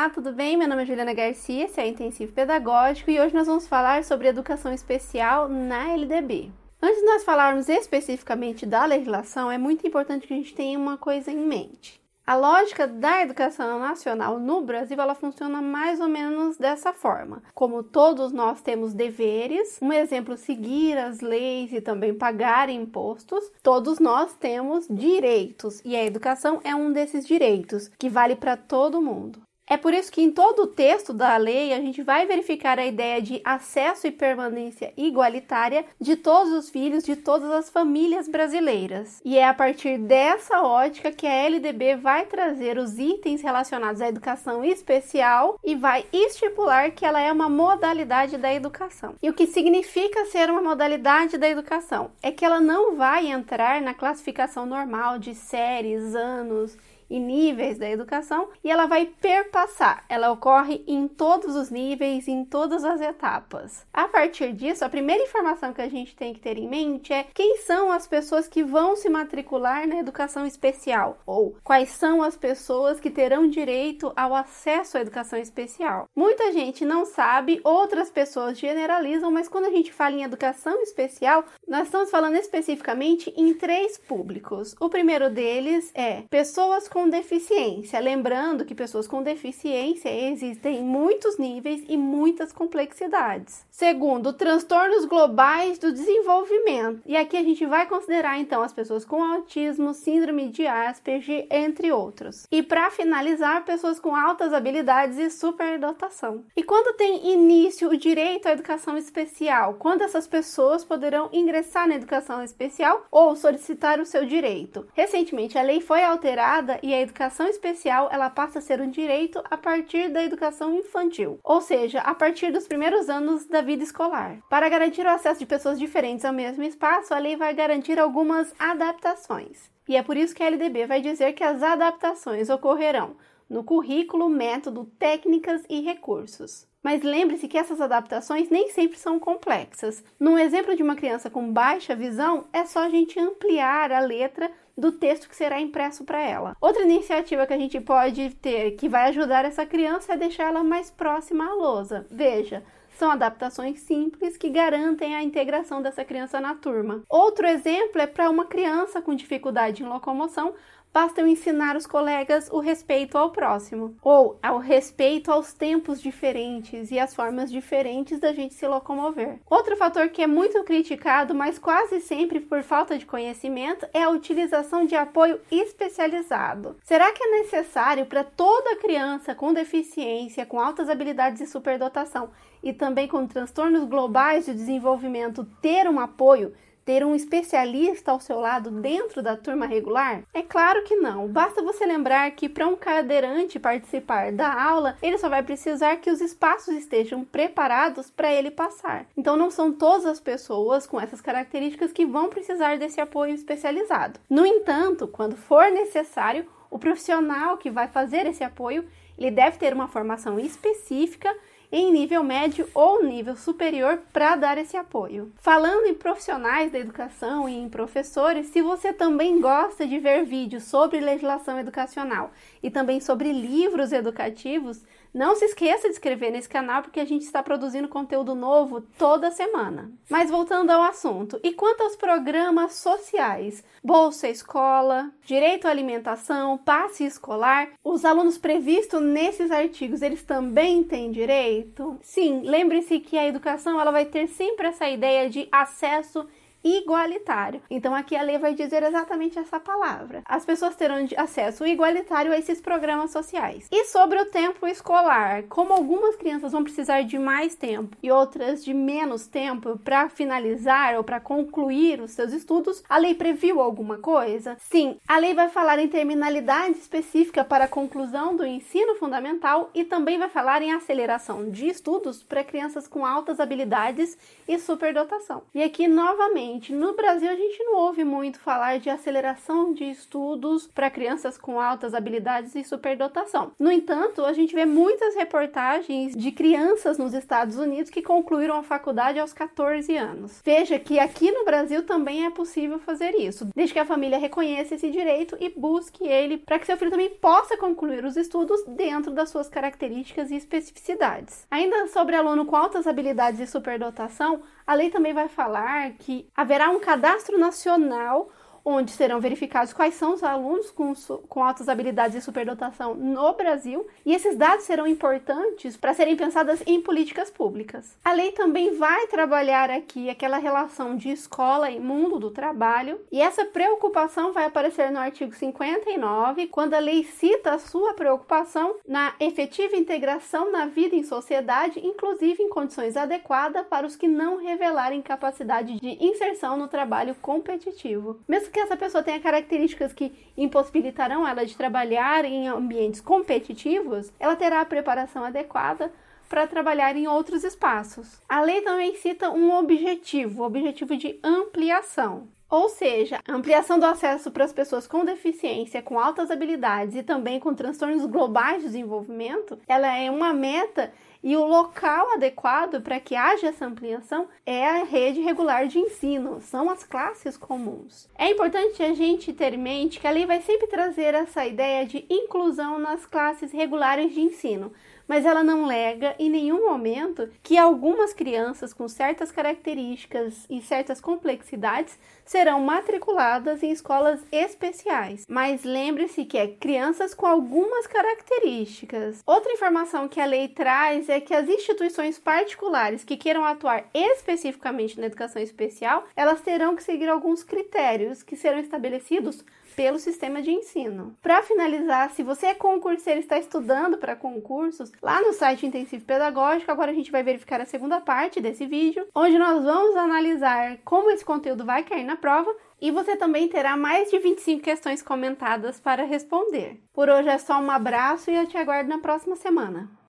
Olá, tudo bem? Meu nome é Juliana Garcia, esse é Intensivo Pedagógico e hoje nós vamos falar sobre educação especial na LDB. Antes de nós falarmos especificamente da legislação, é muito importante que a gente tenha uma coisa em mente. A lógica da educação nacional no Brasil, ela funciona mais ou menos dessa forma. Como todos nós temos deveres, um exemplo seguir as leis e também pagar impostos, todos nós temos direitos e a educação é um desses direitos que vale para todo mundo. É por isso que em todo o texto da lei a gente vai verificar a ideia de acesso e permanência igualitária de todos os filhos de todas as famílias brasileiras. E é a partir dessa ótica que a LDB vai trazer os itens relacionados à educação especial e vai estipular que ela é uma modalidade da educação. E o que significa ser uma modalidade da educação? É que ela não vai entrar na classificação normal de séries, anos e níveis da educação e ela vai perpassar. Ela ocorre em todos os níveis, em todas as etapas. A partir disso, a primeira informação que a gente tem que ter em mente é quem são as pessoas que vão se matricular na educação especial ou quais são as pessoas que terão direito ao acesso à educação especial. Muita gente não sabe, outras pessoas generalizam, mas quando a gente fala em educação especial, nós estamos falando especificamente em três públicos. O primeiro deles é pessoas com com deficiência. Lembrando que pessoas com deficiência existem em muitos níveis e muitas complexidades. Segundo, transtornos globais do desenvolvimento. E aqui a gente vai considerar então as pessoas com autismo, síndrome de Asperger, entre outros. E para finalizar, pessoas com altas habilidades e superdotação. E quando tem início o direito à educação especial? Quando essas pessoas poderão ingressar na educação especial ou solicitar o seu direito? Recentemente a lei foi alterada e e a educação especial ela passa a ser um direito a partir da educação infantil, ou seja, a partir dos primeiros anos da vida escolar. Para garantir o acesso de pessoas diferentes ao mesmo espaço, a lei vai garantir algumas adaptações. E é por isso que a LDB vai dizer que as adaptações ocorrerão no currículo, método, técnicas e recursos. Mas lembre-se que essas adaptações nem sempre são complexas. Num exemplo de uma criança com baixa visão, é só a gente ampliar a letra do texto que será impresso para ela. Outra iniciativa que a gente pode ter que vai ajudar essa criança é deixar ela mais próxima à lousa. Veja, são adaptações simples que garantem a integração dessa criança na turma. Outro exemplo é para uma criança com dificuldade em locomoção basta eu ensinar os colegas o respeito ao próximo, ou ao respeito aos tempos diferentes e às formas diferentes da gente se locomover. Outro fator que é muito criticado, mas quase sempre por falta de conhecimento, é a utilização de apoio especializado. Será que é necessário para toda criança com deficiência, com altas habilidades e superdotação e também com transtornos globais de desenvolvimento ter um apoio ter um especialista ao seu lado dentro da turma regular? É claro que não. Basta você lembrar que para um cadeirante participar da aula, ele só vai precisar que os espaços estejam preparados para ele passar. Então não são todas as pessoas com essas características que vão precisar desse apoio especializado. No entanto, quando for necessário, o profissional que vai fazer esse apoio, ele deve ter uma formação específica em nível médio ou nível superior para dar esse apoio. Falando em profissionais da educação e em professores, se você também gosta de ver vídeos sobre legislação educacional e também sobre livros educativos, não se esqueça de inscrever nesse canal porque a gente está produzindo conteúdo novo toda semana. Mas voltando ao assunto, e quanto aos programas sociais? Bolsa Escola, Direito à Alimentação, Passe Escolar, os alunos previstos nesses artigos, eles também têm direito? Sim, lembre-se que a educação ela vai ter sempre essa ideia de acesso igualitário. Então aqui a lei vai dizer exatamente essa palavra. As pessoas terão acesso igualitário a esses programas sociais. E sobre o tempo escolar, como algumas crianças vão precisar de mais tempo e outras de menos tempo para finalizar ou para concluir os seus estudos, a lei previu alguma coisa? Sim, a lei vai falar em terminalidade específica para a conclusão do ensino fundamental e também vai falar em aceleração de estudos para crianças com altas habilidades e superdotação. E aqui novamente seguinte: no Brasil a gente não ouve muito falar de aceleração de estudos para crianças com altas habilidades e superdotação. No entanto, a gente vê muitas reportagens de crianças nos Estados Unidos que concluíram a faculdade aos 14 anos. Veja que aqui no Brasil também é possível fazer isso, desde que a família reconheça esse direito e busque ele para que seu filho também possa concluir os estudos dentro das suas características e especificidades. Ainda sobre aluno com altas habilidades e superdotação, a lei também vai falar que haverá um cadastro nacional onde serão verificados quais são os alunos com, com altas habilidades e superdotação no Brasil, e esses dados serão importantes para serem pensadas em políticas públicas. A lei também vai trabalhar aqui aquela relação de escola e mundo do trabalho, e essa preocupação vai aparecer no artigo 59, quando a lei cita a sua preocupação na efetiva integração na vida em sociedade, inclusive em condições adequadas para os que não revelarem capacidade de inserção no trabalho competitivo. Mesmo que essa pessoa tenha características que impossibilitarão ela de trabalhar em ambientes competitivos, ela terá a preparação adequada para trabalhar em outros espaços. A lei também cita um objetivo, o objetivo de ampliação. Ou seja, a ampliação do acesso para as pessoas com deficiência, com altas habilidades e também com transtornos globais de desenvolvimento, ela é uma meta e o local adequado para que haja essa ampliação é a rede regular de ensino, são as classes comuns. É importante a gente ter em mente que a lei vai sempre trazer essa ideia de inclusão nas classes regulares de ensino, mas ela não lega em nenhum momento que algumas crianças com certas características e certas complexidades serão matriculadas em escolas especiais. Mas lembre-se que é crianças com algumas características. Outra informação que a lei traz é que as instituições particulares que queiram atuar especificamente na educação especial, elas terão que seguir alguns critérios que serão estabelecidos pelo sistema de ensino. Para finalizar, se você é concurseiro e está estudando para concursos, lá no site Intensivo Pedagógico, agora a gente vai verificar a segunda parte desse vídeo, onde nós vamos analisar como esse conteúdo vai cair na prova e você também terá mais de 25 questões comentadas para responder. Por hoje é só um abraço e eu te aguardo na próxima semana.